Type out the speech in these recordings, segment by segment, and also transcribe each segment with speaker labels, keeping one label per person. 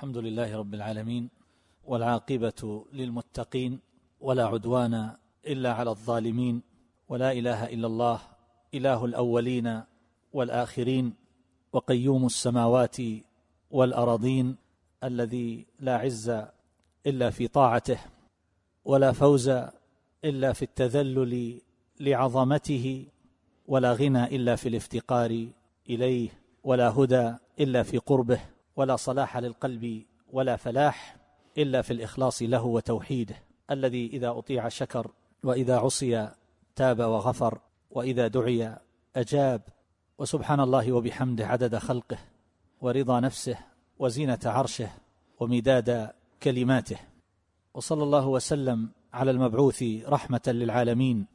Speaker 1: الحمد لله رب العالمين والعاقبة للمتقين ولا عدوان إلا على الظالمين ولا إله إلا الله إله الأولين والآخرين وقيوم السماوات والأراضين الذي لا عز إلا في طاعته ولا فوز إلا في التذلل لعظمته ولا غنى إلا في الافتقار إليه ولا هدى إلا في قربه. ولا صلاح للقلب ولا فلاح إلا في الإخلاص له وتوحيده الذي إذا أطيع شكر وإذا عصي تاب وغفر وإذا دعي أجاب وسبحان الله وبحمده عدد خلقه ورضا نفسه وزينة عرشه ومداد كلماته. وصلى الله وسلم على المبعوث رحمة للعالمين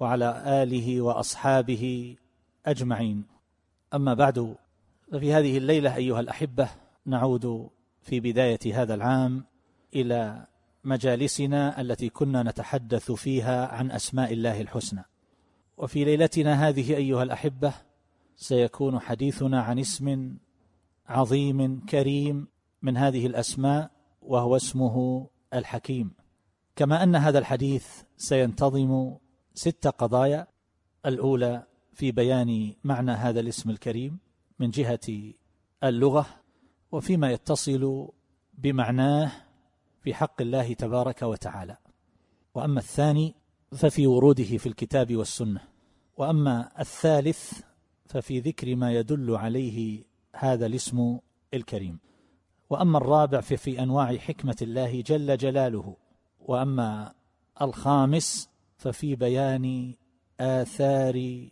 Speaker 1: وعلى آله وأصحابه أجمعين. أما بعد ففي هذه الليلة أيها الأحبة نعود في بداية هذا العام إلى مجالسنا التي كنا نتحدث فيها عن أسماء الله الحسنى. وفي ليلتنا هذه أيها الأحبة سيكون حديثنا عن اسم عظيم كريم من هذه الأسماء وهو اسمه الحكيم. كما أن هذا الحديث سينتظم ست قضايا. الأولى في بيان معنى هذا الاسم الكريم من جهة اللغة وفيما يتصل بمعناه في حق الله تبارك وتعالى. وأما الثاني ففي وروده في الكتاب والسنة. وأما الثالث ففي ذكر ما يدل عليه هذا الاسم الكريم. وأما الرابع ففي أنواع حكمة الله جل جلاله. وأما الخامس ففي بيان آثار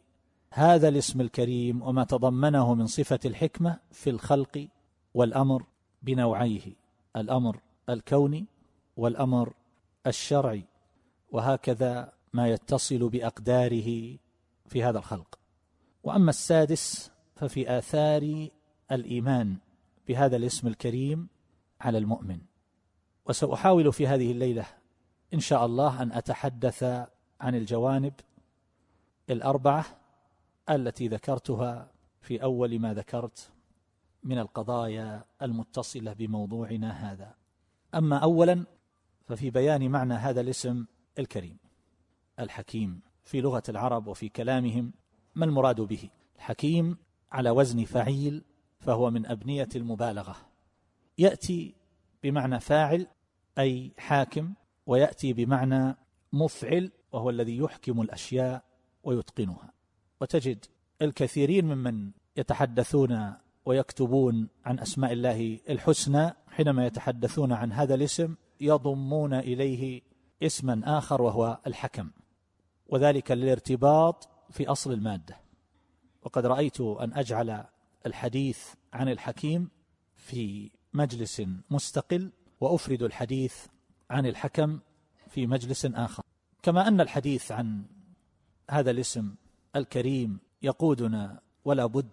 Speaker 1: هذا الاسم الكريم وما تضمنه من صفة الحكمة في الخلق والأمر بنوعيه الأمر الكوني والأمر الشرعي وهكذا ما يتصل بأقداره في هذا الخلق. وأما السادس ففي آثار الإيمان بهذا الاسم الكريم على المؤمن. وسأحاول في هذه الليلة إن شاء الله أن أتحدث عن الجوانب الأربعة التي ذكرتها في أول ما ذكرت من القضايا المتصلة بموضوعنا هذا. أما اولا ففي بيان معنى هذا الاسم الكريم الحكيم في لغة العرب وفي كلامهم ما المراد به؟ الحكيم على وزن فعيل فهو من أبنية المبالغة. يأتي بمعنى فاعل أي حاكم ويأتي بمعنى مفعل وهو الذي يحكم الأشياء ويتقنها. وتجد الكثيرين ممن يتحدثون ويكتبون عن أسماء الله الحسنى حينما يتحدثون عن هذا الاسم يضمون إليه اسما آخر وهو الحكم. وذلك للارتباط في أصل المادة. وقد رأيت أن أجعل الحديث عن الحكيم في مجلس مستقل وأفرد الحديث عن الحكم في مجلس آخر. كما أن الحديث عن هذا الاسم الكريم يقودنا ولا بد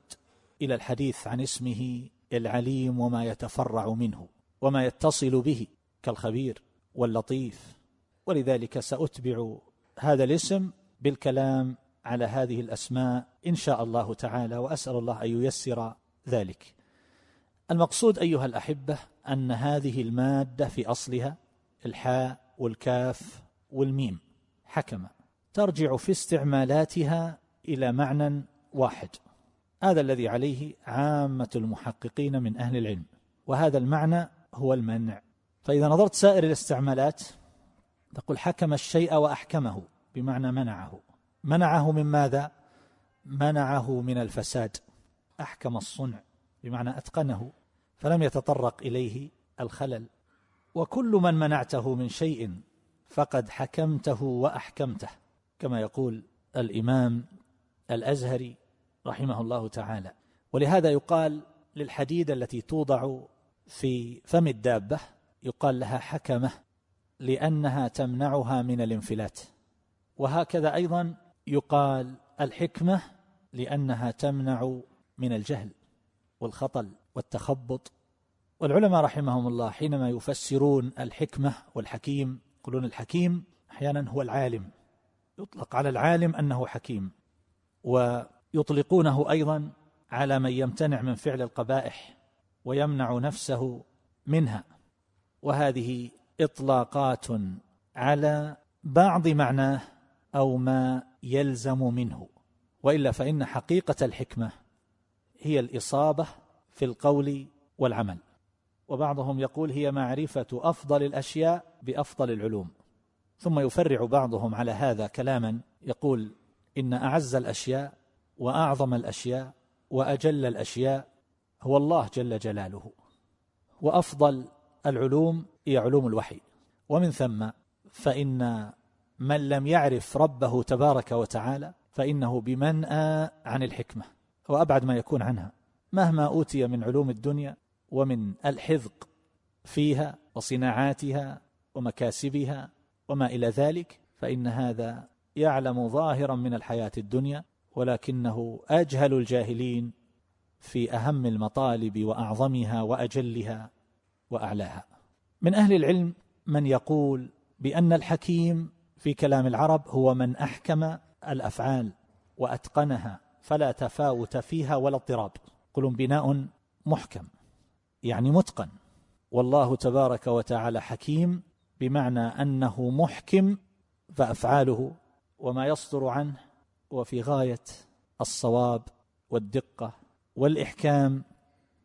Speaker 1: إلى الحديث عن اسمه العليم وما يتفرع منه وما يتصل به كالخبير واللطيف. ولذلك سأتبع هذا الاسم بالكلام على هذه الأسماء إن شاء الله تعالى وأسأل الله أن ييسر ذلك. المقصود أيها الأحبة أن هذه المادة في أصلها الحاء والكاف والميم حكم ترجع في استعمالاتها إلى معنى واحد. هذا الذي عليه عامة المحققين من أهل العلم وهذا المعنى هو المنع. فإذا نظرت سائر الاستعمالات تقول حكم الشيء وأحكمه بمعنى منعه. منعه من ماذا؟ منعه من الفساد. أحكم الصنع بمعنى أتقنه فلم يتطرق إليه الخلل. وكل من منعته من شيء فقد حكمته وأحكمته. كما يقول الإمام الأزهري رحمه الله تعالى. ولهذا يقال للحديد التي توضع في فم الدابة يقال لها حكمة لأنها تمنعها من الانفلات. وهكذا أيضا يقال الحكمة لأنها تمنع من الجهل والخطل والتخبط. والعلماء رحمهم الله حينما يفسرون الحكمة والحكيم يقولون الحكيم أحيانا هو العالم. يطلق على العالم أنه حكيم. ويطلقونه أيضا على من يمتنع من فعل القبائح ويمنع نفسه منها. وهذه إطلاقات على بعض معناه أو ما يلزم منه. وإلا فإن حقيقة الحكمة هي الإصابة في القول والعمل. وبعضهم يقول هي معرفة أفضل الأشياء بأفضل العلوم. ثم يفرع بعضهم على هذا كلاما يقول إن أعز الأشياء وأعظم الأشياء وأجل الأشياء هو الله جل جلاله وأفضل العلوم هي علوم الوحي. ومن ثم فإن من لم يعرف ربه تبارك وتعالى فإنه بمنأى عن الحكمة وأبعد ما يكون عنها. مهما أوتي من علوم الدنيا ومن الحذق فيها وصناعاتها ومكاسبها وما إلى ذلك فإن هذا يعلم ظاهرا من الحياة الدنيا ولكنه أجهل الجاهلين في أهم المطالب وأعظمها وأجلها وأعلاها. من أهل العلم من يقول بأن الحكيم في كلام العرب هو من أحكم الأفعال وأتقنها فلا تفاوت فيها ولا اضطراب. قل بناء محكم يعني متقن. والله تبارك وتعالى حكيم بمعنى أنه محكم فأفعاله وما يصدر عنه وفي غاية الصواب والدقة والإحكام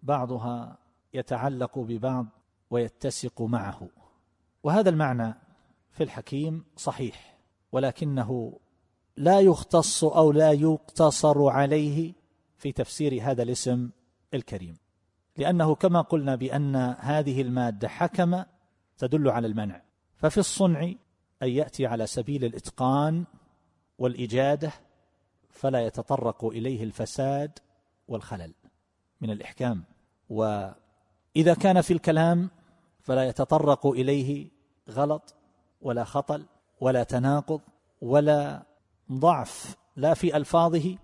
Speaker 1: بعضها يتعلق ببعض ويتسق معه. وهذا المعنى في الحكيم صحيح ولكنه لا يختص أو لا يقتصر عليه في تفسير هذا الاسم الكريم. لأنه كما قلنا بأن هذه المادة حكم تدل على المنع. ففي الصنع أن يأتي على سبيل الإتقان والإجادة فلا يتطرق إليه الفساد والخلل. من الإحكام. وإذا كان في الكلام فلا يتطرق إليه غلط ولا خطل ولا تناقض ولا ضعف لا في ألفاظه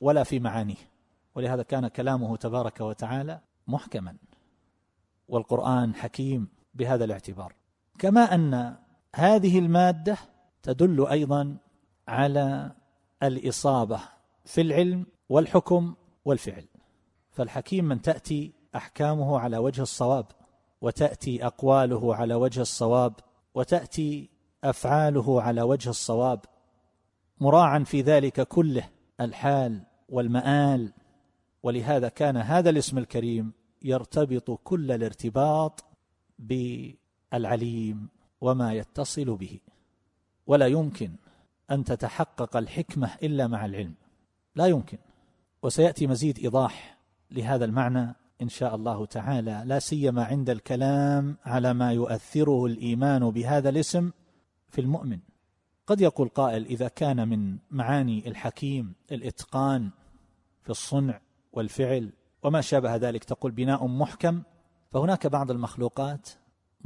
Speaker 1: ولا في معانيه. ولهذا كان كلامه تبارك وتعالى محكما. والقرآن حكيم بهذا الاعتبار. كما أن هذه المادة تدل أيضا على الإصابة في العلم والحكم والفعل. فالحكيم من تأتي أحكامه على وجه الصواب وتأتي أقواله على وجه الصواب وتأتي أفعاله على وجه الصواب مراعا في ذلك كله الحال والمآل. ولهذا كان هذا الاسم الكريم يرتبط كل الارتباط بالعليم وما يتصل به. ولا يمكن أن تتحقق الحكمة إلا مع العلم. لا يمكن. وسيأتي مزيد إيضاح لهذا المعنى إن شاء الله تعالى. لا سيما عند الكلام على ما يؤثره الإيمان بهذا الاسم في المؤمن. قد يقول قائل إذا كان من معاني الحكيم الإتقان في الصنع والفعل وما شابه ذلك تقول بناء محكم فهناك بعض المخلوقات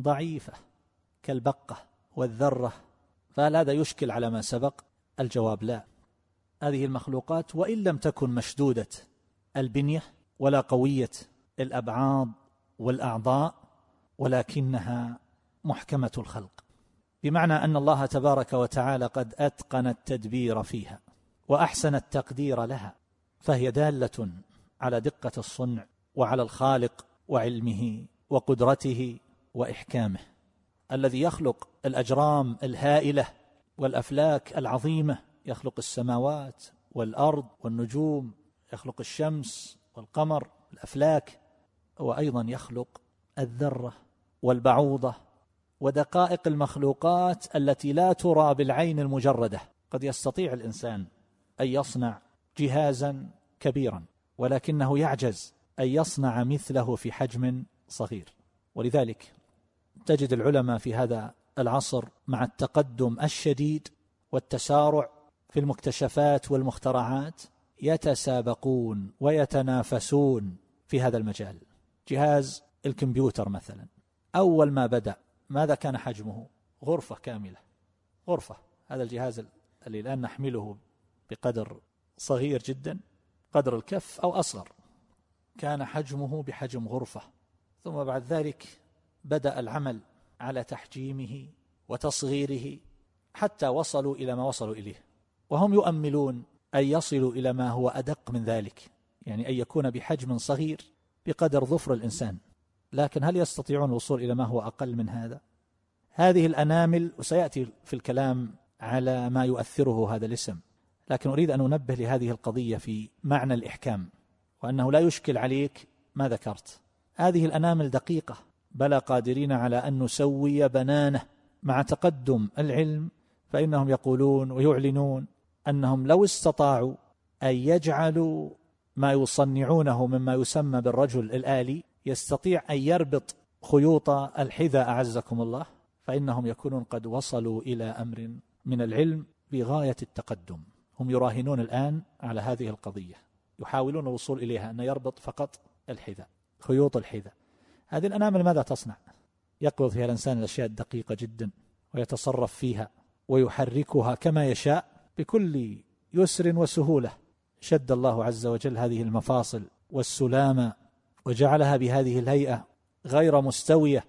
Speaker 1: ضعيفة كالبقة والذرة فهل هذا يشكل على ما سبق. الجواب لا. هذه المخلوقات وإن لم تكن مشدودة البنية ولا قوية الابعاض والأعضاء ولكنها محكمة الخلق. بمعنى أن الله تبارك وتعالى قد أتقن التدبير فيها وأحسن التقدير لها فهي دالة على دقة الصنع وعلى الخالق وعلمه وقدرته وإحكامه. الذي يخلق الأجرام الهائلة والأفلاك العظيمة يخلق السماوات والأرض والنجوم يخلق الشمس والقمر الأفلاك وأيضا يخلق الذرة والبعوضة ودقائق المخلوقات التي لا ترى بالعين المجردة. قد يستطيع الإنسان أن يصنع جهازا كبيرا ولكنه يعجز أن يصنع مثله في حجم صغير. ولذلك تجد العلماء في هذا العصر مع التقدم الشديد والتسارع في المكتشفات والمخترعات يتسابقون ويتنافسون في هذا المجال. جهاز الكمبيوتر مثلا. أول ما بدأ ماذا كان حجمه؟ غرفة كاملة. غرفة. هذا الجهاز اللي الآن نحمله بقدر صغير جدا قدر الكف أو أصغر. كان حجمه بحجم غرفة. ثم بعد ذلك بدأ العمل على تحجيمه وتصغيره حتى وصلوا إلى ما وصلوا إليه. وهم يؤملون أن يصلوا إلى ما هو أدق من ذلك يعني أن يكون بحجم صغير بقدر ظفر الإنسان. لكن هل يستطيعون الوصول إلى ما هو أقل من هذا؟ هذه الأنامل وسيأتي في الكلام على ما يؤثره هذا الاسم لكن أريد أن أنبه لهذه القضية في معنى الإحكام وأنه لا يشكل عليك ما ذكرت. هذه الأنامل دقيقة بلى قادرين على أن نسوي بنانه مع تقدم العلم فإنهم يقولون ويعلنون أنهم لو استطاعوا أن يجعلوا ما يصنعونه مما يسمى بالرجل الآلي يستطيع أن يربط خيوط الحذاء أعزكم الله فإنهم يكونون قد وصلوا إلى أمر من العلم بغاية التقدم. هم يراهنون الآن على هذه القضية يحاولون الوصول إليها أن يربط فقط الحذاء خيوط الحذاء. هذه الأنامل ماذا تصنع؟ يقبض فيها الإنسان الأشياء الدقيقة جدا ويتصرف فيها ويحركها كما يشاء بكل يسر وسهولة. شد الله عز وجل هذه المفاصل والسلامة وجعلها بهذه الهيئة غير مستوية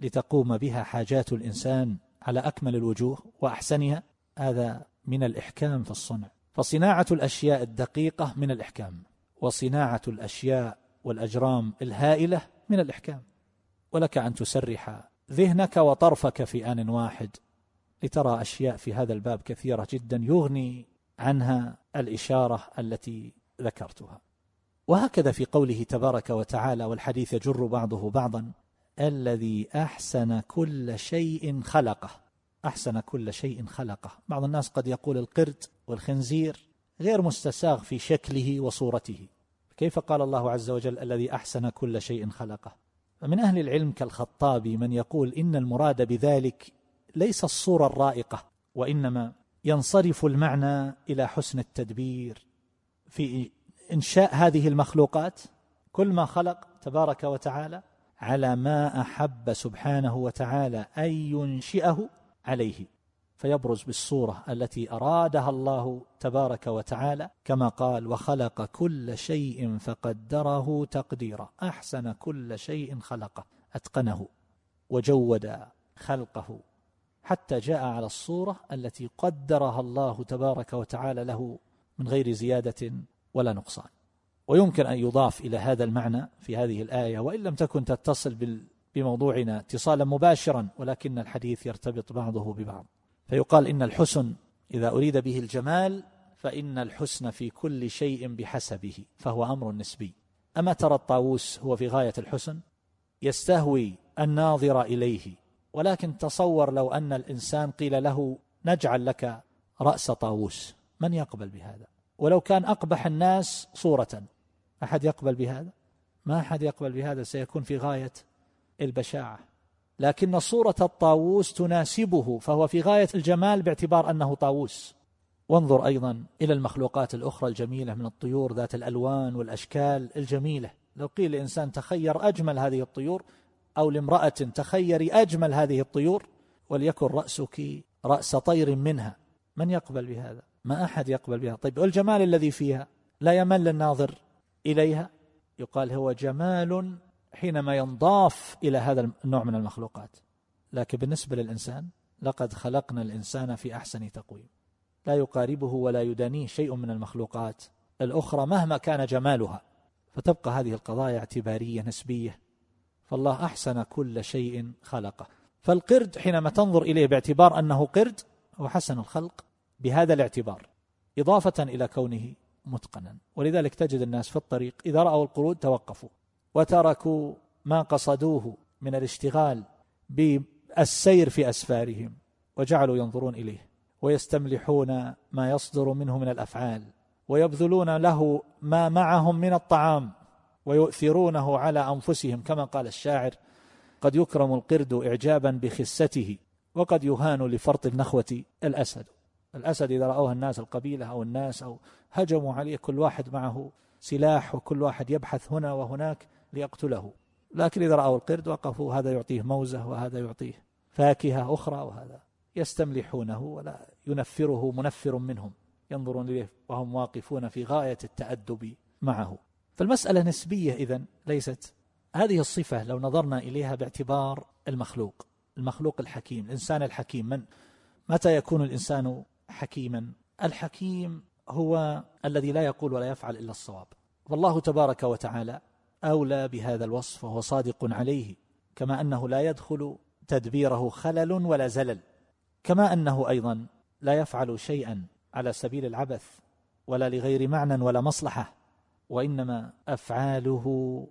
Speaker 1: لتقوم بها حاجات الإنسان على أكمل الوجوه وأحسنها. هذا من الإحكام في الصنع. فصناعة الأشياء الدقيقة من الإحكام وصناعة الأشياء والأجرام الهائلة من الإحكام. ولك أن تسرح ذهنك وطرفك في آن واحد. لترى أشياء في هذا الباب كثيرة جدا يغني عنها الإشارة التي ذكرتها. وهكذا في قوله تبارك وتعالى والحديث يجر بعضه بعضا الذي أحسن كل شيء خلقه. أحسن كل شيء خلقه. بعض الناس قد يقول القرد والخنزير غير مستساغ في شكله وصورته. كيف قال الله عز وجل الذي أحسن كل شيء خلقه؟ فمن أهل العلم كالخطابي من يقول إن المراد بذلك ليس الصورة الرائقة وإنما ينصرف المعنى إلى حسن التدبير. في إنشاء هذه المخلوقات كل ما خلق تبارك وتعالى على ما أحب سبحانه وتعالى أن ينشئه عليه. فيبرز بالصورة التي أرادها الله تبارك وتعالى كما قال وخلق كل شيء فقدره تقديرا. أحسن كل شيء خلقه أتقنه وجود خلقه. حتى جاء على الصورة التي قدرها الله تبارك وتعالى له من غير زيادة ولا نقصان. ويمكن أن يضاف إلى هذا المعنى في هذه الآية وإن لم تكن تتصل بموضوعنا اتصالا مباشرا ولكن الحديث يرتبط بعضه ببعض. فيقال إن الحسن إذا أريد به الجمال فإن الحسن في كل شيء بحسبه فهو أمر نسبي. أما ترى الطاووس هو في غاية الحسن؟ يستهوي الناظر إليه. ولكن تصور لو أن الإنسان قيل له نجعل لك رأس طاووس من يقبل بهذا؟ ولو كان أقبح الناس صورة أحد يقبل بهذا؟ ما أحد يقبل بهذا سيكون في غاية البشاعة. لكن صورة الطاووس تناسبه فهو في غاية الجمال باعتبار أنه طاووس. وانظر أيضا إلى المخلوقات الأخرى الجميلة من الطيور ذات الألوان والأشكال الجميلة. لو قيل لإنسان تخير أجمل هذه الطيور أو لامرأة تخيري أجمل هذه الطيور وليكن رأسك رأس طير منها. من يقبل بهذا؟ ما أحد يقبل بها. طيب والجمال الذي فيها؟ لا يمل الناظر إليها؟ يقال هو جمال حينما ينضاف إلى هذا النوع من المخلوقات. لكن بالنسبة للإنسان لقد خلقنا الإنسان في أحسن تقويم. لا يقاربه ولا يدانيه شيء من المخلوقات. الأخرى مهما كان جمالها. فتبقى هذه القضايا اعتبارية نسبية. فالله أحسن كل شيء خلقه. فالقرد حينما تنظر إليه باعتبار أنه قرد هو حسن الخلق بهذا الاعتبار. إضافة إلى كونه متقنا. ولذلك تجد الناس في الطريق إذا رأوا القرود توقفوا. وتركوا ما قصدوه من الاشتغال بالسير في أسفارهم وجعلوا ينظرون إليه ويستملحون ما يصدر منه من الأفعال ويبذلون له ما معهم من الطعام ويؤثرونه على أنفسهم كما قال الشاعر قد يكرم القرد إعجابا بخسته وقد يهان لفرط النخوة الأسد الأسد إذا رأوه الناس القبيلة أو الناس أو هجموا عليه كل واحد معه سلاح وكل واحد يبحث هنا وهناك ليقتله. لكن إذا رأوا القرد وقفوا هذا يعطيه موزة وهذا يعطيه فاكهة أخرى وهذا يستملحونه ولا ينفره منفر منهم ينظرون إليه وهم واقفون في غاية التأدب معه. فالمسألة نسبية إذن ليست. هذه الصفة لو نظرنا إليها باعتبار المخلوق المخلوق الحكيم الإنسان الحكيم. من؟ متى يكون الإنسان حكيما؟ الحكيم هو الذي لا يقول ولا يفعل إلا الصواب. والله تبارك وتعالى أولى بهذا الوصف وهو صادق عليه كما أنه لا يدخل تدبيره خلل ولا زلل كما أنه أيضا لا يفعل شيئا على سبيل العبث ولا لغير معنى ولا مصلحة وإنما أفعاله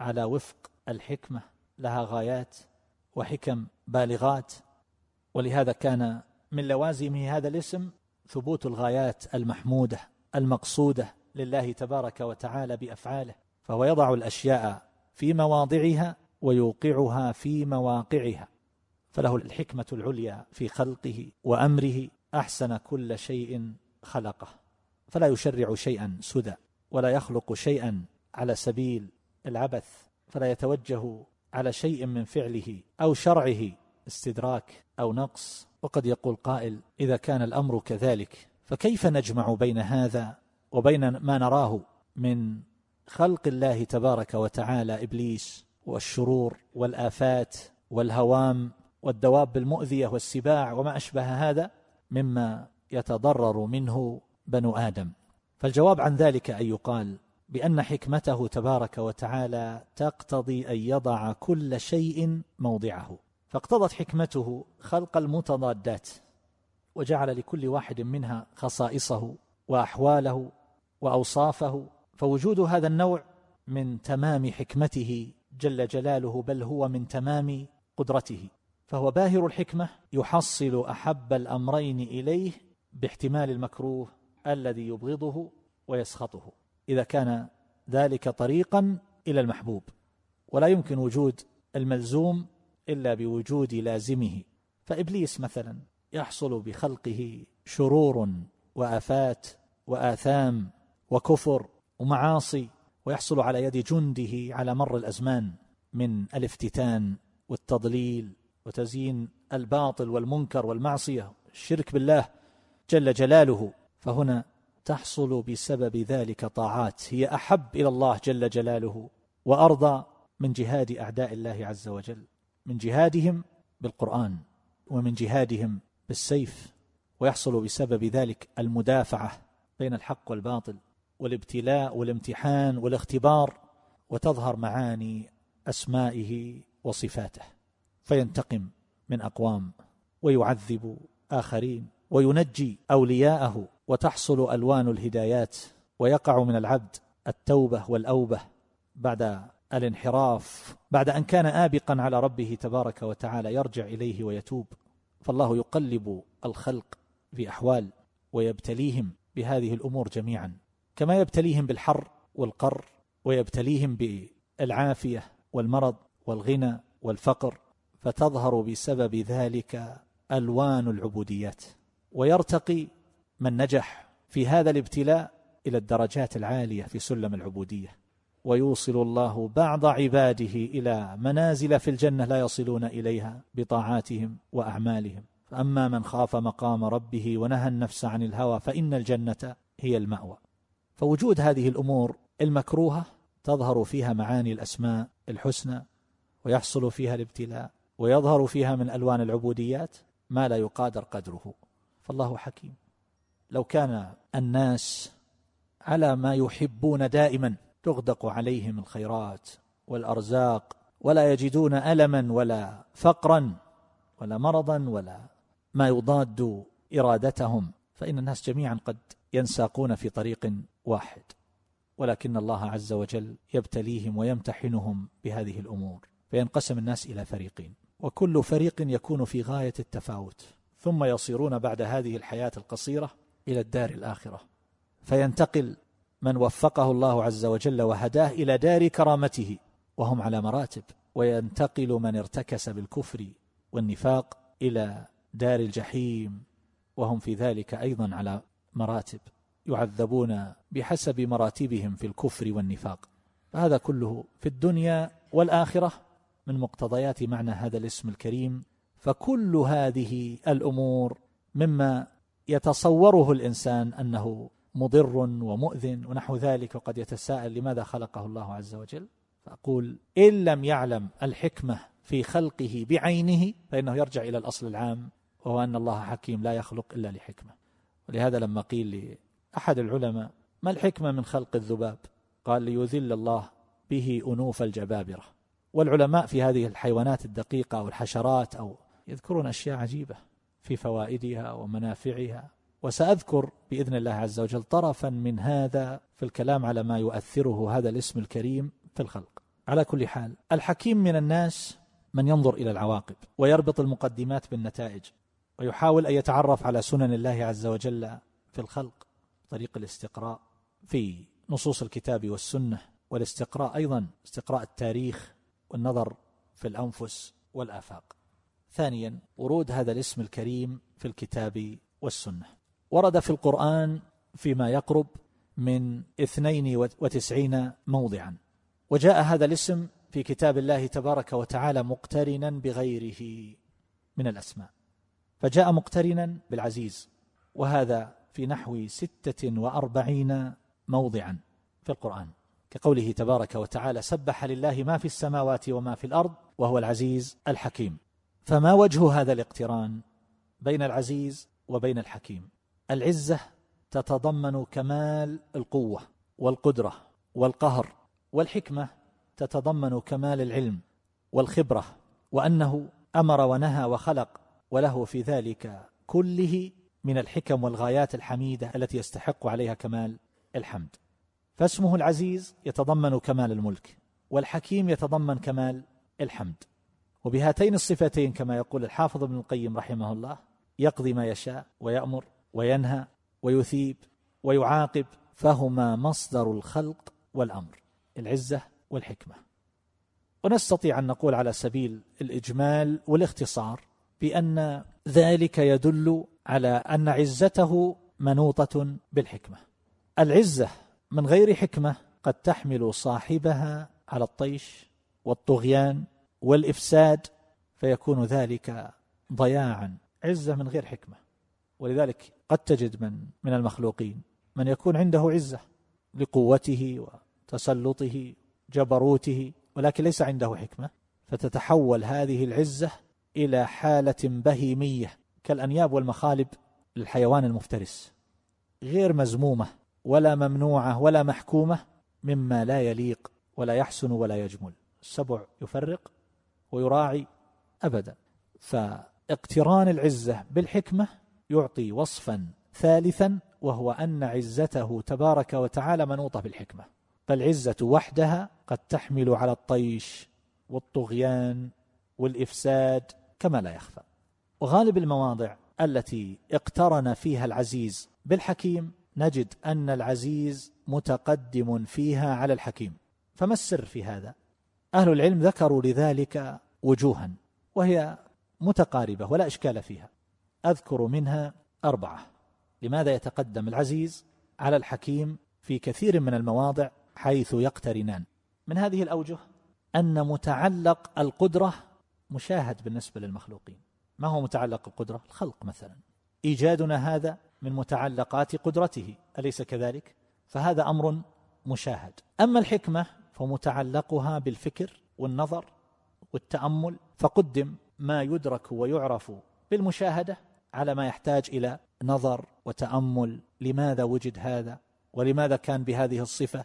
Speaker 1: على وفق الحكمة لها غايات وحكم بالغات. ولهذا كان من لوازمه هذا الاسم ثبوت الغايات المحمودة المقصودة لله تبارك وتعالى بأفعاله. فهو يضع الأشياء في مواضعها ويوقعها في مواقعها فله الحكمة العليا في خلقه وأمره أحسن كل شيء خلقه فلا يشرع شيئا سدى ولا يخلق شيئا على سبيل العبث فلا يتوجه على شيء من فعله أو شرعه استدراك أو نقص وقد يقول قائل إذا كان الأمر كذلك فكيف نجمع بين هذا وبين ما نراه من خلق الله تبارك وتعالى إبليس والشرور والآفات والهوام والدواب المؤذية والسباع وما أشبه هذا مما يتضرر منه بنو آدم. فالجواب عن ذلك أن يقال بأن حكمته تبارك وتعالى تقتضي أن يضع كل شيء موضعه. فاقتضت حكمته خلق المتضادات وجعل لكل واحد منها خصائصه وأحواله وأوصافه فوجود هذا النوع من تمام حكمته جل جلاله بل هو من تمام قدرته. فهو باهر الحكمة يحصل أحب الأمرين إليه باحتمال المكروه الذي يبغضه ويسخطه إذا كان ذلك طريقا إلى المحبوب. ولا يمكن وجود الملزوم إلا بوجود لازمه. فإبليس مثلا يحصل بخلقه شرور وآفات وآثام وكفر ومعاصي ويحصل على يد جنده على مر الأزمان من الافتتان والتضليل وتزيين الباطل والمنكر والمعصية الشرك بالله جل جلاله. فهنا تحصل بسبب ذلك طاعات هي أحب إلى الله جل جلاله وأرضى من جهاد أعداء الله عز وجل من جهادهم بالقرآن ومن جهادهم بالسيف. ويحصل بسبب ذلك المدافعة بين الحق والباطل. والابتلاء والامتحان والاختبار وتظهر معاني أسمائه وصفاته فينتقم من أقوام ويعذب آخرين وينجي أولياءه وتحصل ألوان الهدايات ويقع من العبد التوبة والأوبة بعد الانحراف بعد أن كان آبقا على ربه تبارك وتعالى يرجع إليه ويتوب. فالله يقلب الخلق في أحوال ويبتليهم بهذه الأمور جميعا. كما يبتليهم بالحر والقر ويبتليهم بالعافية والمرض والغنى والفقر فتظهر بسبب ذلك ألوان العبوديات. ويرتقي من نجح في هذا الابتلاء إلى الدرجات العالية في سلم العبودية. ويوصل الله بعض عباده إلى منازل في الجنة لا يصلون إليها بطاعاتهم وأعمالهم. فأما من خاف مقام ربه ونهى النفس عن الهوى فإن الجنة هي المأوى. فوجود هذه الأمور المكروهة تظهر فيها معاني الأسماء الحسنى ويحصل فيها الابتلاء ويظهر فيها من ألوان العبوديات ما لا يقادر قدره. فالله حكيم. لو كان الناس على ما يحبون دائما تغدق عليهم الخيرات والأرزاق ولا يجدون ألما ولا فقرا ولا مرضا ولا ما يضاد إرادتهم فإن الناس جميعا قد ينساقون في طريق واحد. ولكن الله عز وجل يبتليهم ويمتحنهم بهذه الأمور فينقسم الناس إلى فريقين. وكل فريق يكون في غاية التفاوت ثم يصيرون بعد هذه الحياة القصيرة إلى الدار الآخرة. فينتقل من وفقه الله عز وجل وهداه إلى دار كرامته وهم على مراتب. وينتقل من ارتكس بالكفر والنفاق إلى دار الجحيم وهم في ذلك أيضا على مراتب. يعذبون بحسب مراتبهم في الكفر والنفاق. فهذا كله في الدنيا والآخرة من مقتضيات معنى هذا الاسم الكريم. فكل هذه الأمور مما يتصوره الإنسان أنه مضر ومؤذن ونحو ذلك وقد يتساءل لماذا خلقه الله عز وجل. فأقول إن لم يعلم الحكمة في خلقه بعينه فإنه يرجع إلى الأصل العام وهو أن الله حكيم لا يخلق إلا لحكمة. ولهذا لما قيل لأحد العلماء ما الحكمة من خلق الذباب؟ قال ليذل الله به أنوف الجبابرة. والعلماء في هذه الحيوانات الدقيقة أو الحشرات أو يذكرون أشياء عجيبة في فوائدها ومنافعها. وسأذكر بإذن الله عز وجل طرفا من هذا في الكلام على ما يؤثره هذا الاسم الكريم في الخلق. على كل حال الحكيم من الناس من ينظر إلى العواقب ويربط المقدمات بالنتائج ويحاول أن يتعرف على سنن الله عز وجل في الخلق. طريق الاستقراء في نصوص الكتاب والسنة والاستقراء أيضا استقراء التاريخ والنظر في الأنفس والآفاق. ثانيا ورود هذا الاسم الكريم في الكتاب والسنة. ورد في القرآن فيما يقرب من اثنين وتسعين موضعا. وجاء هذا الاسم في كتاب الله تبارك وتعالى مقترنا بغيره من الأسماء. فجاء مقترنا بالعزيز وهذا في نحو ستة وأربعين موضعا في القرآن كقوله تبارك وتعالى سبح لله ما في السماوات وما في الأرض وهو العزيز الحكيم. فما وجه هذا الاقتران بين العزيز وبين الحكيم؟ العزة تتضمن كمال القوة والقدرة والقهر والحكمة تتضمن كمال العلم والخبرة وأنه أمر ونهى وخلق وله في ذلك كله من الحكم والغايات الحميدة التي يستحق عليها كمال الحمد. فاسمه العزيز يتضمن كمال الملك والحكيم يتضمن كمال الحمد. وبهاتين الصفتين كما يقول الحافظ ابن القيم رحمه الله يقضي ما يشاء ويأمر وينهى ويثيب ويعاقب فهما مصدر الخلق والأمر العزة والحكمة. ونستطيع أن نقول على سبيل الإجمال والاختصار بأن ذلك يدل على أن عزته منوطة بالحكمة. العزة من غير حكمة قد تحمل صاحبها على الطيش والطغيان والإفساد فيكون ذلك ضياعا. عزة من غير حكمة. ولذلك قد تجد من من المخلوقين من يكون عنده عزة لقوته وتسلطه جبروته ولكن ليس عنده حكمة. فتتحول هذه العزة إلى حالة بهيمية. كالأنياب والمخالب للحيوان المفترس غير مزمومة ولا ممنوعة ولا محكومة مما لا يليق ولا يحسن ولا يجمل. السبع يفرق ويراعي أبدا. فاقتران العزة بالحكمة يعطي وصفا ثالثا وهو أن عزته تبارك وتعالى منوطة بالحكمة. فالعزة وحدها قد تحمل على الطيش والطغيان والإفساد كما لا يخفى. وغالب المواضع التي اقترن فيها العزيز بالحكيم نجد أن العزيز متقدم فيها على الحكيم. فما السر في هذا؟ أهل العلم ذكروا لذلك وجوها وهي متقاربة ولا إشكال فيها. أذكر منها أربعة. لماذا يتقدم العزيز على الحكيم في كثير من المواضع حيث يقترنان؟ من هذه الأوجه أن متعلق القدرة مشاهد بالنسبة للمخلوقين. ما هو متعلق القدرة؟ الخلق مثلا. إيجادنا هذا من متعلقات قدرته أليس كذلك؟ فهذا أمر مشاهد. أما الحكمة فمتعلقها بالفكر والنظر والتأمل فقدم ما يدرك ويعرف بالمشاهدة على ما يحتاج إلى نظر وتأمل. لماذا وجد هذا؟ ولماذا كان بهذه الصفة؟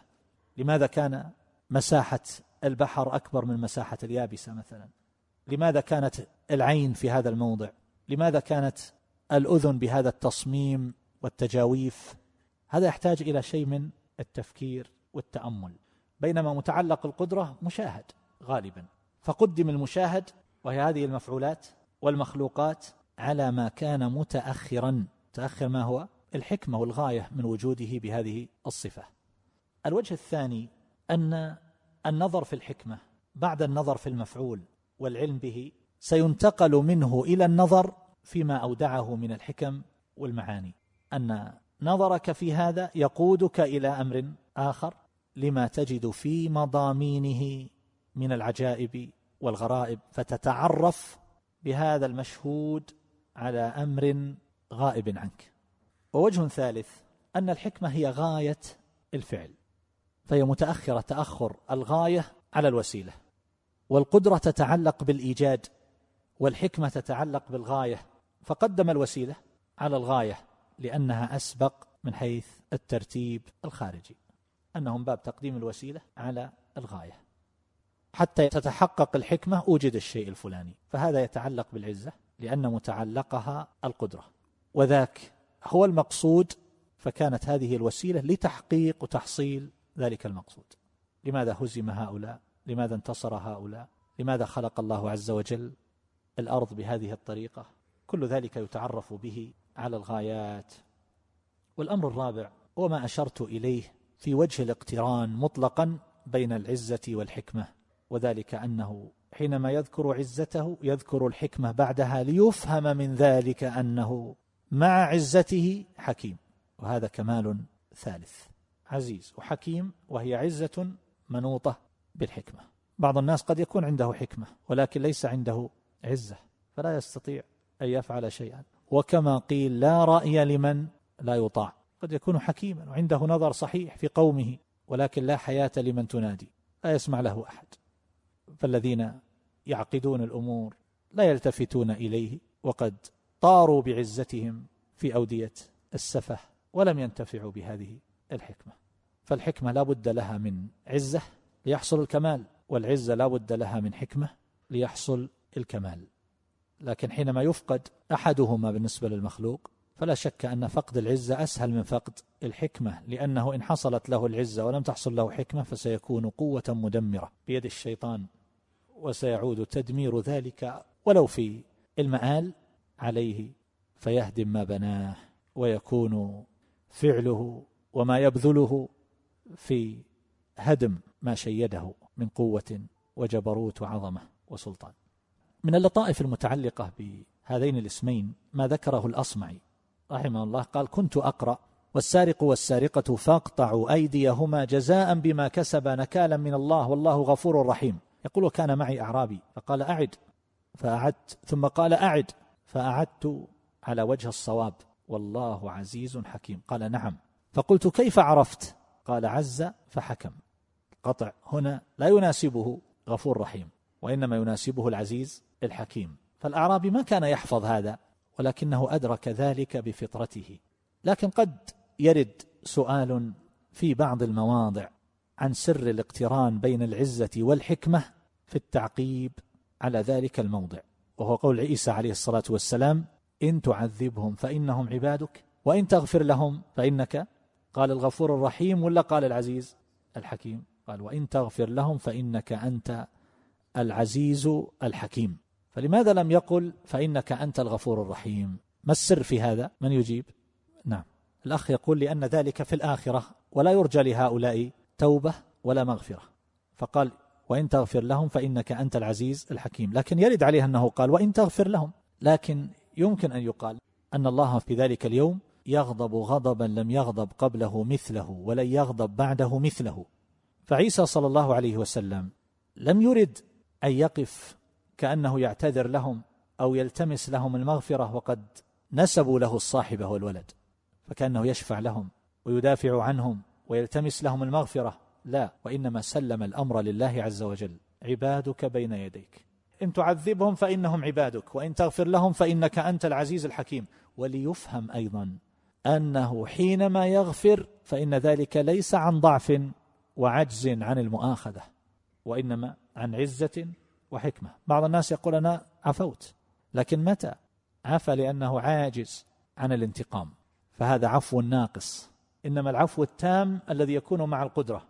Speaker 1: لماذا كان مساحة البحر أكبر من مساحة اليابسة مثلا؟ لماذا كانت العين في هذا الموضع؟ لماذا كانت الأذن بهذا التصميم والتجاويف؟ هذا يحتاج إلى شيء من التفكير والتأمل بينما متعلق القدرة مشاهد غالبا. فقدم المشاهد وهي هذه المفعولات والمخلوقات على ما كان متأخرا. تأخر ما هو؟ الحكمة والغاية من وجوده بهذه الصفة. الوجه الثاني أن النظر في الحكمة بعد النظر في المفعول والعلم به سينتقل منه إلى النظر فيما أودعه من الحكم والمعاني. أن نظرك في هذا يقودك إلى أمر آخر لما تجد في مضامينه من العجائب والغرائب فتتعرف بهذا المشهود على أمر غائب عنك. ووجه ثالث أن الحكمة هي غاية الفعل فهي متأخرة تأخر الغاية على الوسيلة. والقدرة تتعلق بالإيجاد والحكمة تتعلق بالغاية فقدم الوسيلة على الغاية لأنها أسبق من حيث الترتيب الخارجي أنهم باب تقديم الوسيلة على الغاية. حتى تتحقق الحكمة أوجد الشيء الفلاني فهذا يتعلق بالعزة لأن متعلقها القدرة. وذاك هو المقصود فكانت هذه الوسيلة لتحقيق وتحصيل ذلك المقصود. لماذا هزم هؤلاء؟ لماذا انتصر هؤلاء؟ لماذا خلق الله عز وجل الأرض بهذه الطريقة؟ كل ذلك يتعرف به على الغايات. والأمر الرابع هو ما أشرت إليه في وجه الاقتران مطلقا بين العزة والحكمة وذلك أنه حينما يذكر عزته يذكر الحكمة بعدها ليفهم من ذلك أنه مع عزته حكيم. وهذا كمال ثالث. عزيز وحكيم وهي عزة منوطة. بالحكمة. بعض الناس قد يكون عنده حكمة ولكن ليس عنده عزة فلا يستطيع أن يفعل شيئا. وكما قيل لا رأي لمن لا يطاع. قد يكون حكيما وعنده نظر صحيح في قومه ولكن لا حياة لمن تنادي. لا يسمع له أحد. فالذين يعقدون الأمور لا يلتفتون إليه وقد طاروا بعزتهم في أودية السفه ولم ينتفعوا بهذه الحكمة. فالحكمة لا بد لها من عزة ليحصل الكمال والعزة لا بد لها من حكمة ليحصل الكمال. لكن حينما يفقد أحدهما بالنسبة للمخلوق فلا شك أن فقد العزة أسهل من فقد الحكمة لأنه إن حصلت له العزة ولم تحصل له حكمة فسيكون قوة مدمرة بيد الشيطان وسيعود تدمير ذلك ولو في المآل عليه فيهدم ما بناه ويكون فعله وما يبذله في هدم ما شيده من قوة وجبروت وعظمة وسلطان. من اللطائف المتعلقة بهذين الاسمين ما ذكره الأصمعي رحمه الله قال كنت أقرأ والسارق والسارقة فاقطعوا أيديهما جزاء بما كسب نكالا من الله والله غفور رحيم. يقول وكان معي أعرابي. فقال أعد. فأعدت ثم قال أعد. فأعدت على وجه الصواب والله عزيز حكيم. قال نعم. فقلت كيف عرفت؟ قال عز فحكم. قطع هنا لا يناسبه غفور رحيم وإنما يناسبه العزيز الحكيم. فالأعرابي ما كان يحفظ هذا ولكنه أدرك ذلك بفطرته. لكن قد يرد سؤال في بعض المواضع عن سر الاقتران بين العزة والحكمة في التعقيب على ذلك الموضع وهو قول عيسى عليه الصلاة والسلام إن تعذبهم فإنهم عبادك وإن تغفر لهم فإنك قال الغفور الرحيم ولا قال العزيز الحكيم؟ قال وإن تغفر لهم فإنك أنت العزيز الحكيم. فلماذا لم يقل فإنك أنت الغفور الرحيم؟ ما السر في هذا؟ من يجيب؟ نعم. الأخ يقول لأن ذلك في الآخرة ولا يرجى لهؤلاء توبة ولا مغفرة. فقال وإن تغفر لهم فإنك أنت العزيز الحكيم. لكن يرد عليه أنه قال وإن تغفر لهم. لكن يمكن أن يقال أن الله في ذلك اليوم يغضب غضبا لم يغضب قبله مثله ولن يغضب بعده مثله. فعيسى صلى الله عليه وسلم لم يرد أن يقف كأنه يعتذر لهم أو يلتمس لهم المغفرة وقد نسبوا له الصاحب والولد فكأنه يشفع لهم ويدافع عنهم ويلتمس لهم المغفرة. لا وإنما سلم الأمر لله عز وجل. عبادك بين يديك. إن تعذبهم فإنهم عبادك وإن تغفر لهم فإنك أنت العزيز الحكيم. وليفهم أيضا أنه حينما يغفر فإن ذلك ليس عن ضعف وعجز عن المؤاخذة وإنما عن عزة وحكمة. بعض الناس يقول أنا عفوت لكن متى؟ عفى لأنه عاجز عن الانتقام. فهذا عفو ناقص. إنما العفو التام الذي يكون مع القدرة.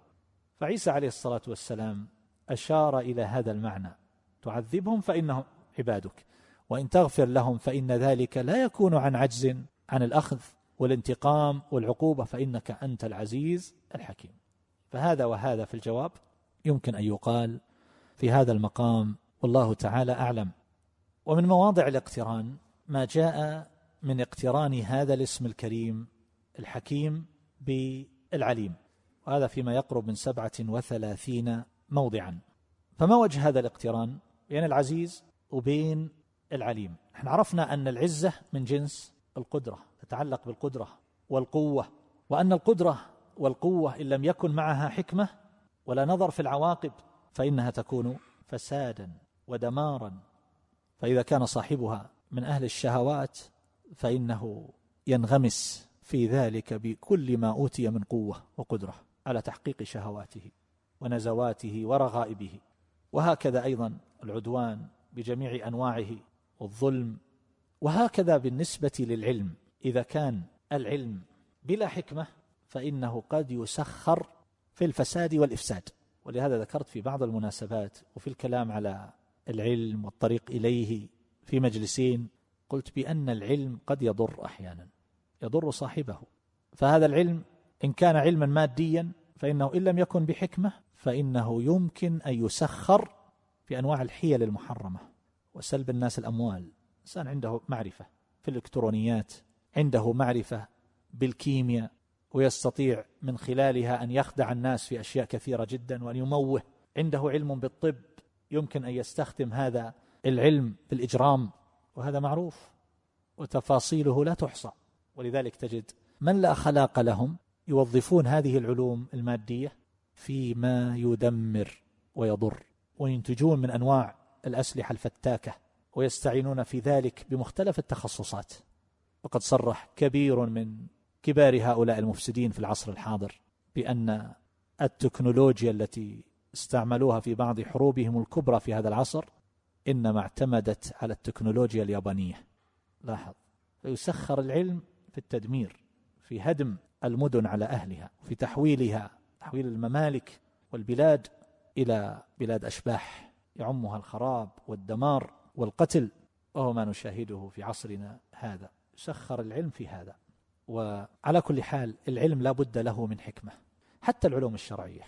Speaker 1: فعيسى عليه الصلاة والسلام أشار إلى هذا المعنى. تعذبهم فإنهم عبادك وإن تغفر لهم فإن ذلك لا يكون عن عجز عن الأخذ والانتقام والعقوبة فإنك أنت العزيز الحكيم. فهذا وهذا في الجواب يمكن أن يقال في هذا المقام والله تعالى أعلم. ومن مواضع الاقتران ما جاء من اقتران هذا الاسم الكريم الحكيم بالعليم وهذا فيما يقرب من سبعة وثلاثين موضعا. فما وجه هذا الاقتران؟ بين العزيز وبين العليم. إحنا عرفنا أن العزة من جنس القدرة تتعلق بالقدرة والقوة وأن القدرة والقوة إن لم يكن معها حكمة ولا نظر في العواقب فإنها تكون فسادا ودمارا. فإذا كان صاحبها من أهل الشهوات فإنه ينغمس في ذلك بكل ما أوتي من قوة وقدرة على تحقيق شهواته ونزواته ورغائبه. وهكذا أيضا العدوان بجميع أنواعه والظلم. وهكذا بالنسبة للعلم إذا كان العلم بلا حكمة فإنه قد يسخر في الفساد والإفساد. ولهذا ذكرت في بعض المناسبات وفي الكلام على العلم والطريق إليه في مجلسين قلت بأن العلم قد يضر أحيانا يضر صاحبه. فهذا العلم إن كان علما ماديا فإنه إن لم يكن بحكمة فإنه يمكن أن يسخر في أنواع الحيل المحرمة. وسلب الناس الأموال إنسان عنده معرفة في الإلكترونيات عنده معرفة بالكيمياء ويستطيع من خلالها أن يخدع الناس في أشياء كثيرة جدا وأن يموه. عنده علم بالطب يمكن أن يستخدم هذا العلم بالإجرام وهذا معروف وتفاصيله لا تحصى. ولذلك تجد من لا خلاق لهم يوظفون هذه العلوم المادية فيما يدمر ويضر وينتجون من أنواع الأسلحة الفتاكة ويستعينون في ذلك بمختلف التخصصات. وقد صرح كبير من كبار هؤلاء المفسدين في العصر الحاضر بأن التكنولوجيا التي استعملوها في بعض حروبهم الكبرى في هذا العصر إنما اعتمدت على التكنولوجيا اليابانية. لاحظ فيسخر العلم في التدمير في هدم المدن على أهلها في تحويلها تحويل الممالك والبلاد إلى بلاد أشباح يعمها الخراب والدمار والقتل. وهو ما نشاهده في عصرنا هذا. يسخر العلم في هذا. وعلى كل حال العلم لا بد له من حكمة حتى العلوم الشرعية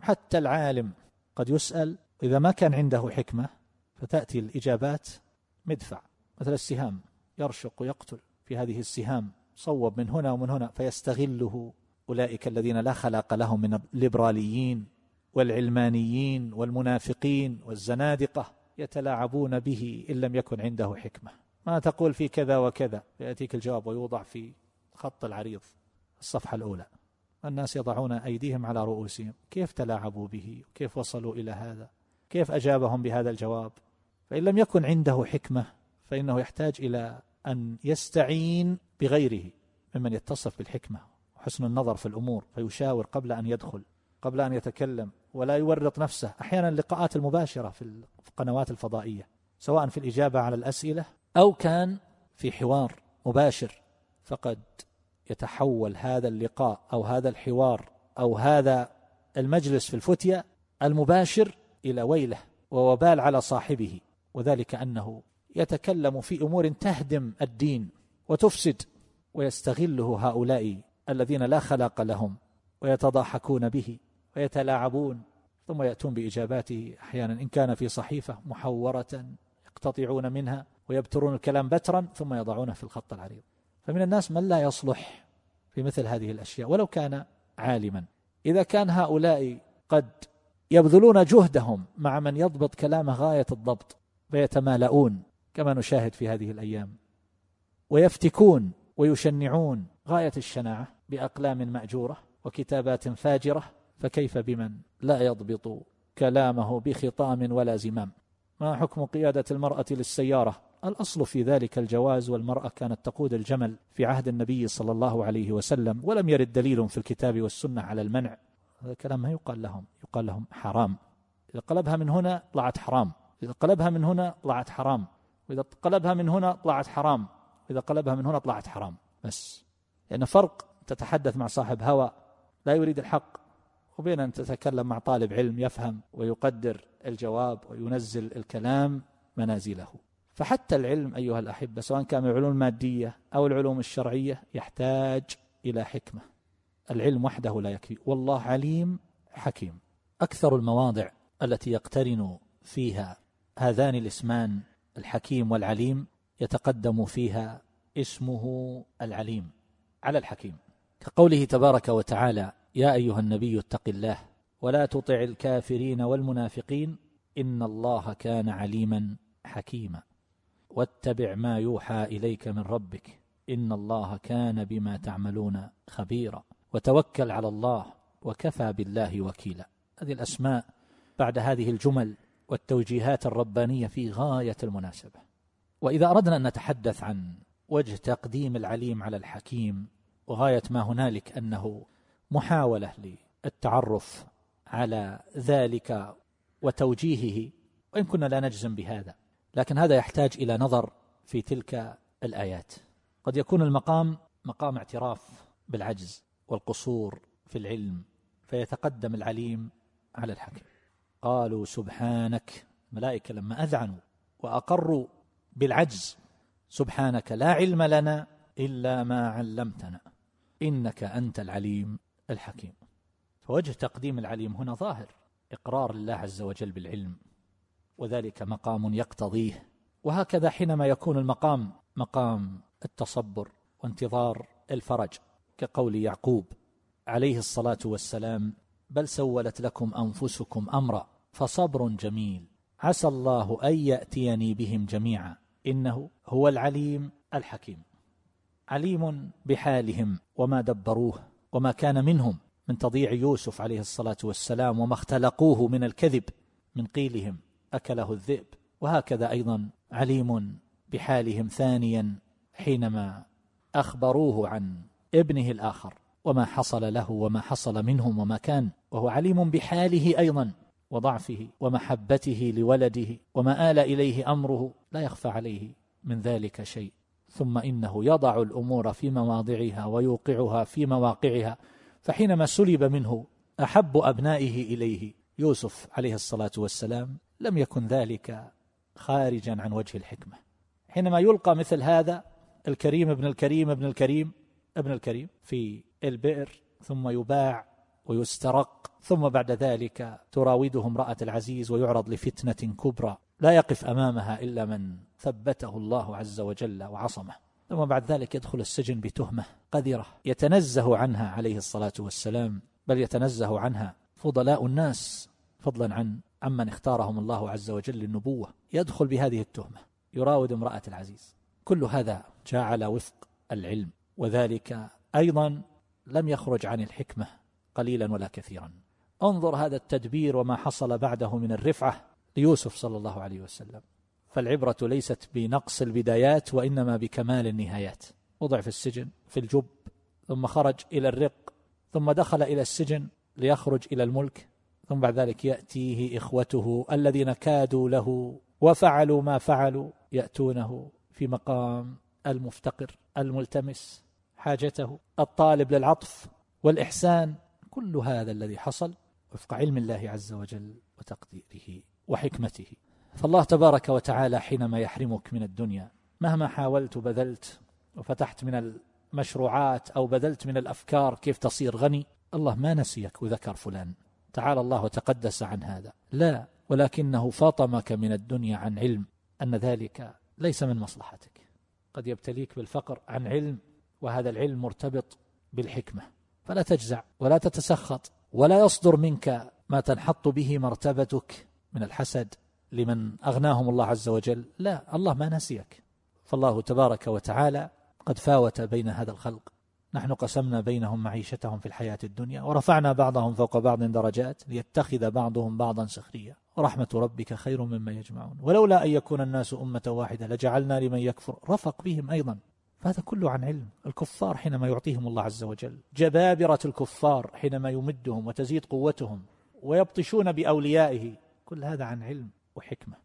Speaker 1: حتى العالم قد يسأل إذا ما كان عنده حكمة فتأتي الإجابات مدفع مثل السهام يرشق ويقتل في هذه السهام صوب من هنا ومن هنا فيستغله أولئك الذين لا خلاق لهم من الليبراليين والعلمانيين والمنافقين والزنادقة يتلاعبون به إن لم يكن عنده حكمة. ما تقول في كذا وكذا؟ يأتيك الجواب ويوضع في خط العريض الصفحة الأولى. الناس يضعون أيديهم على رؤوسهم. كيف تلاعبوا به؟ كيف وصلوا إلى هذا؟ كيف أجابهم بهذا الجواب؟ فإن لم يكن عنده حكمة فإنه يحتاج إلى أن يستعين بغيره ممن يتصف بالحكمة. وحسن النظر في الأمور فيشاور قبل أن يدخل قبل أن يتكلم ولا يورط نفسه. أحيانا اللقاءات المباشرة في القنوات الفضائية سواء في الإجابة على الأسئلة أو كان في حوار مباشر. فقد يتحول هذا اللقاء أو هذا الحوار أو هذا المجلس في الفتية المباشر إلى ويله ووبال على صاحبه. وذلك أنه يتكلم في أمور تهدم الدين وتفسد ويستغله هؤلاء الذين لا خلاق لهم ويتضاحكون به ويتلاعبون. ثم يأتون بإجاباته أحيانا إن كان في صحيفة محورة يقتطعون منها ويبترون الكلام بترا ثم يضعونه في الخط العريض. فمن الناس من لا يصلح في مثل هذه الأشياء ولو كان عالما. إذا كان هؤلاء قد يبذلون جهدهم مع من يضبط كلامه غاية الضبط فيتمالؤون كما نشاهد في هذه الأيام ويفتكون ويشنعون غاية الشناعة بأقلام مأجورة وكتابات فاجرة فكيف بمن لا يضبط كلامه بخطام ولا زمام؟ ما حكم قيادة المرأة للسيارة؟ الأصل في ذلك الجواز والمرأة كانت تقود الجمل في عهد النبي صلى الله عليه وسلم ولم يرد دليل في الكتاب والسنة على المنع. هذا الكلام ما يقال لهم يقال لهم حرام. إذا قلبها من هنا طلعت حرام. إذا قلبها من هنا طلعت حرام. وإذا قلبها من هنا طلعت حرام. اذا قلبها من هنا طلعت حرام. بس. لأن فرق تتحدث مع صاحب هوى. لا يريد الحق. وبين أن تتكلم مع طالب علم يفهم ويقدر الجواب وينزل الكلام منازله. فحتى العلم أيها الأحبة سواء كان من العلوم المادية أو العلوم الشرعية يحتاج إلى حكمة. العلم وحده لا يكفي. والله عليم حكيم. أكثر المواضع التي يقترن فيها هذان الاسمان الحكيم والعليم يتقدم فيها اسمه العليم على الحكيم. كقوله تبارك وتعالى يا أيها النبي اتق الله ولا تطع الكافرين والمنافقين إن الله كان عليما حكيما. واتبع ما يوحى إليك من ربك. إن الله كان بما تعملون خبيرا. وتوكل على الله وكفى بالله وكيلا. هذه الأسماء بعد هذه الجمل والتوجيهات الربانية في غاية المناسبة. وإذا أردنا أن نتحدث عن وجه تقديم العليم على الحكيم وغاية ما هنالك أنه محاولة التعرف على ذلك وتوجيهه وإن كنا لا نجزم بهذا. لكن هذا يحتاج إلى نظر في تلك الآيات. قد يكون المقام مقام اعتراف بالعجز والقصور في العلم فيتقدم العليم على الحكيم. قالوا سبحانك الملائكة لما أذعنوا وأقروا بالعجز سبحانك لا علم لنا إلا ما علمتنا إنك أنت العليم الحكيم. فوجه تقديم العليم هنا ظاهر إقرار الله عز وجل بالعلم. وذلك مقام يقتضيه. وهكذا حينما يكون المقام مقام التصبر وانتظار الفرج كقول يعقوب عليه الصلاة والسلام بل سولت لكم أنفسكم أمرا فصبر جميل. عسى الله أن يأتيني بهم جميعا. إنه هو العليم الحكيم. عليم بحالهم وما دبروه وما كان منهم من تضييع يوسف عليه الصلاة والسلام وما اختلقوه من الكذب من قيلهم. أكله الذئب. وهكذا أيضا عليم بحالهم ثانيا حينما أخبروه عن ابنه الآخر وما حصل له وما حصل منهم وما كان وهو عليم بحاله أيضا وضعفه ومحبته لولده وما آل إليه أمره لا يخفى عليه من ذلك شيء. ثم إنه يضع الأمور في مواضعها ويوقعها في مواقعها. فحينما سلب منه أحب أبنائه إليه يوسف عليه الصلاة والسلام لم يكن ذلك خارجا عن وجه الحكمة. حينما يلقى مثل هذا الكريم ابن الكريم ابن الكريم ابن الكريم في البئر ثم يباع ويسترق ثم بعد ذلك تراوده امرأة العزيز ويعرض لفتنة كبرى لا يقف أمامها إلا من ثبته الله عز وجل وعصمه. ثم بعد ذلك يدخل السجن بتهمة قذرة يتنزه عنها عليه الصلاة والسلام بل يتنزه عنها فضلاء الناس فضلا عن عمن اختارهم الله عز وجل للنبوة يدخل بهذه التهمة يراود امرأة العزيز. كل هذا جاء على وفق العلم وذلك أيضا لم يخرج عن الحكمة قليلا ولا كثيرا. انظر هذا التدبير وما حصل بعده من الرفعة ليوسف صلى الله عليه وسلم. فالعبرة ليست بنقص البدايات وإنما بكمال النهايات. وضع في السجن في الجب ثم خرج إلى الرق ثم دخل إلى السجن ليخرج إلى الملك ثم بعد ذلك يأتيه إخوته الذين كادوا له وفعلوا ما فعلوا يأتونه في مقام المفتقر الملتمس حاجته الطالب للعطف والإحسان كل هذا الذي حصل وفق علم الله عز وجل وتقديره وحكمته. فالله تبارك وتعالى حينما يحرمك من الدنيا مهما حاولت وبذلت وفتحت من المشروعات أو بذلت من الأفكار كيف تصير غني الله ما نسيك وذكر فلان. تعالى الله وتقدس عن هذا. لا ولكنه فاطمك من الدنيا عن علم أن ذلك ليس من مصلحتك. قد يبتليك بالفقر عن علم وهذا العلم مرتبط بالحكمة. فلا تجزع ولا تتسخط ولا يصدر منك ما تنحط به مرتبتك من الحسد لمن أغناهم الله عز وجل. لا الله ما نسيك. فالله تبارك وتعالى قد فاوت بين هذا الخلق. نحن قسمنا بينهم معيشتهم في الحياة الدنيا ورفعنا بعضهم فوق بعض درجات ليتخذ بعضهم بعضا سخريا ورحمة ربك خير مما يجمعون. ولولا أن يكون الناس أمة واحدة لجعلنا لمن يكفر. رفق بهم أيضا. فهذا كله عن علم. الكفار حينما يعطيهم الله عز وجل. جبابرة الكفار حينما يمدهم وتزيد قوتهم ويبطشون بأوليائه. كل هذا عن علم وحكمة.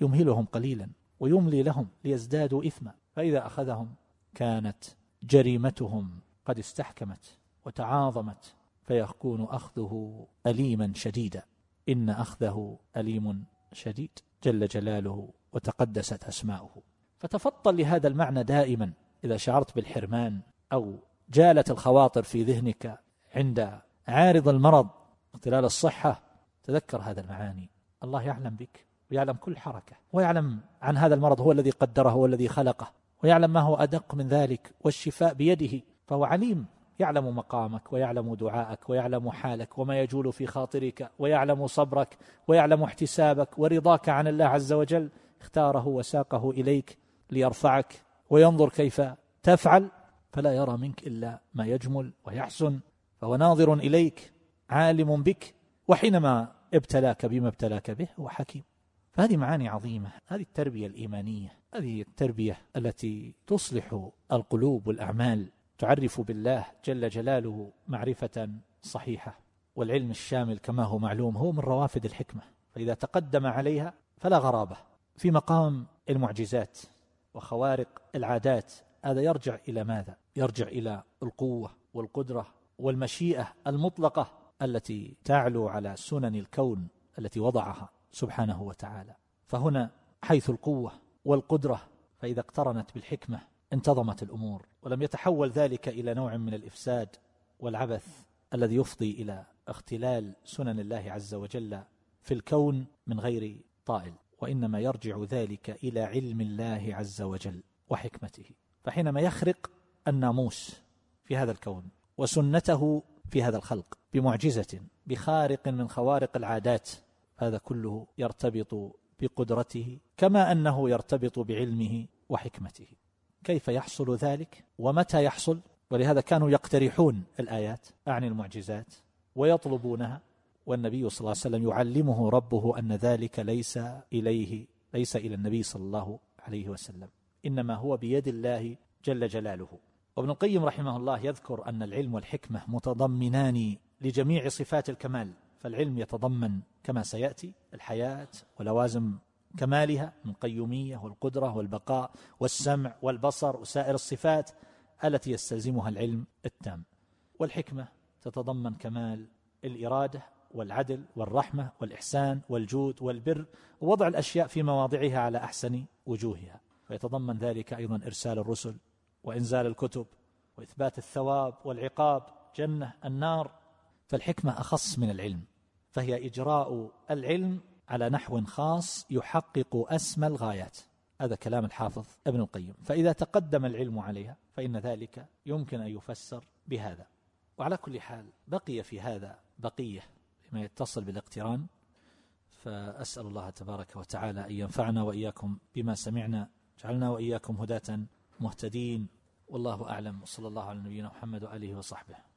Speaker 1: يمهلهم قليلا ويملي لهم ليزدادوا إثما. فإذا أخذهم كانت جريمتهم قد استحكمت وتعاظمت فيكون أخذه أليما شديدا. إن أخذه أليم شديد جل جلاله وتقدست أسماؤه. فتفطن لهذا المعنى دائما إذا شعرت بالحرمان أو جالت الخواطر في ذهنك عند عارض المرض اختلال الصحة. تذكر هذا المعاني. الله يعلم بك ويعلم كل حركة ويعلم عن هذا المرض هو الذي قدره هو الذي خلقه ويعلم ما هو أدق من ذلك والشفاء بيده. فهو عليم يعلم مقامك ويعلم دعاءك ويعلم حالك وما يجول في خاطرك ويعلم صبرك ويعلم احتسابك ورضاك عن الله عز وجل. اختاره وساقه إليك ليرفعك وينظر كيف تفعل. فلا يرى منك إلا ما يجمل ويحسن فهو ناظر إليك عالم بك وحينما ابتلاك بما ابتلاك به هو حكيم. فهذه معاني عظيمة هذه التربية الإيمانية هذه التربية التي تصلح القلوب والأعمال. تعرف بالله جل جلاله معرفة صحيحة والعلم الشامل كما هو معلوم هو من روافد الحكمة فإذا تقدم عليها فلا غرابة في مقام المعجزات وخوارق العادات هذا يرجع إلى ماذا؟ يرجع إلى القوة والقدرة والمشيئة المطلقة التي تعلو على سنن الكون التي وضعها سبحانه وتعالى فهنا حيث القوة والقدرة فإذا اقترنت بالحكمة انتظمت الأمور ولم يتحول ذلك إلى نوع من الإفساد والعبث الذي يفضي إلى اختلال سنن الله عز وجل في الكون من غير طائل وإنما يرجع ذلك إلى علم الله عز وجل وحكمته. فحينما يخرق الناموس في هذا الكون وسنته في هذا الخلق بمعجزة بخارق من خوارق العادات هذا كله يرتبط بقدرته كما أنه يرتبط بعلمه وحكمته. كيف يحصل ذلك ومتى يحصل؟ ولهذا كانوا يقترحون الآيات أعني المعجزات ويطلبونها والنبي صلى الله عليه وسلم يعلمه ربه أن ذلك ليس إليه ليس إلى النبي صلى الله عليه وسلم إنما هو بيد الله جل جلاله. وابن القيم رحمه الله يذكر أن العلم والحكمة متضمنان لجميع صفات الكمال فالعلم يتضمن كما سيأتي الحياة ولوازم كمالها من قيومية والقدرة والبقاء والسمع والبصر وسائر الصفات التي يستلزمها العلم التام. والحكمة تتضمن كمال الإرادة والعدل والرحمة والإحسان والجود والبر ووضع الأشياء في مواضعها على أحسن وجوهها. ويتضمن ذلك أيضا إرسال الرسل وإنزال الكتب وإثبات الثواب والعقاب جنة النار. فالحكمة أخص من العلم فهي إجراء العلم على نحو خاص يحقق أسمى الغايات. هذا كلام الحافظ ابن القيم. فإذا تقدم العلم عليها فإن ذلك يمكن أن يفسر بهذا. وعلى كل حال بقي في هذا بقية فيما يتصل بالاقتران. فأسأل الله تبارك وتعالى أن ينفعنا وإياكم بما سمعنا. جعلنا وإياكم هداة مهتدين. والله أعلم. وصلى الله على نبينا محمد وآله وصحبه.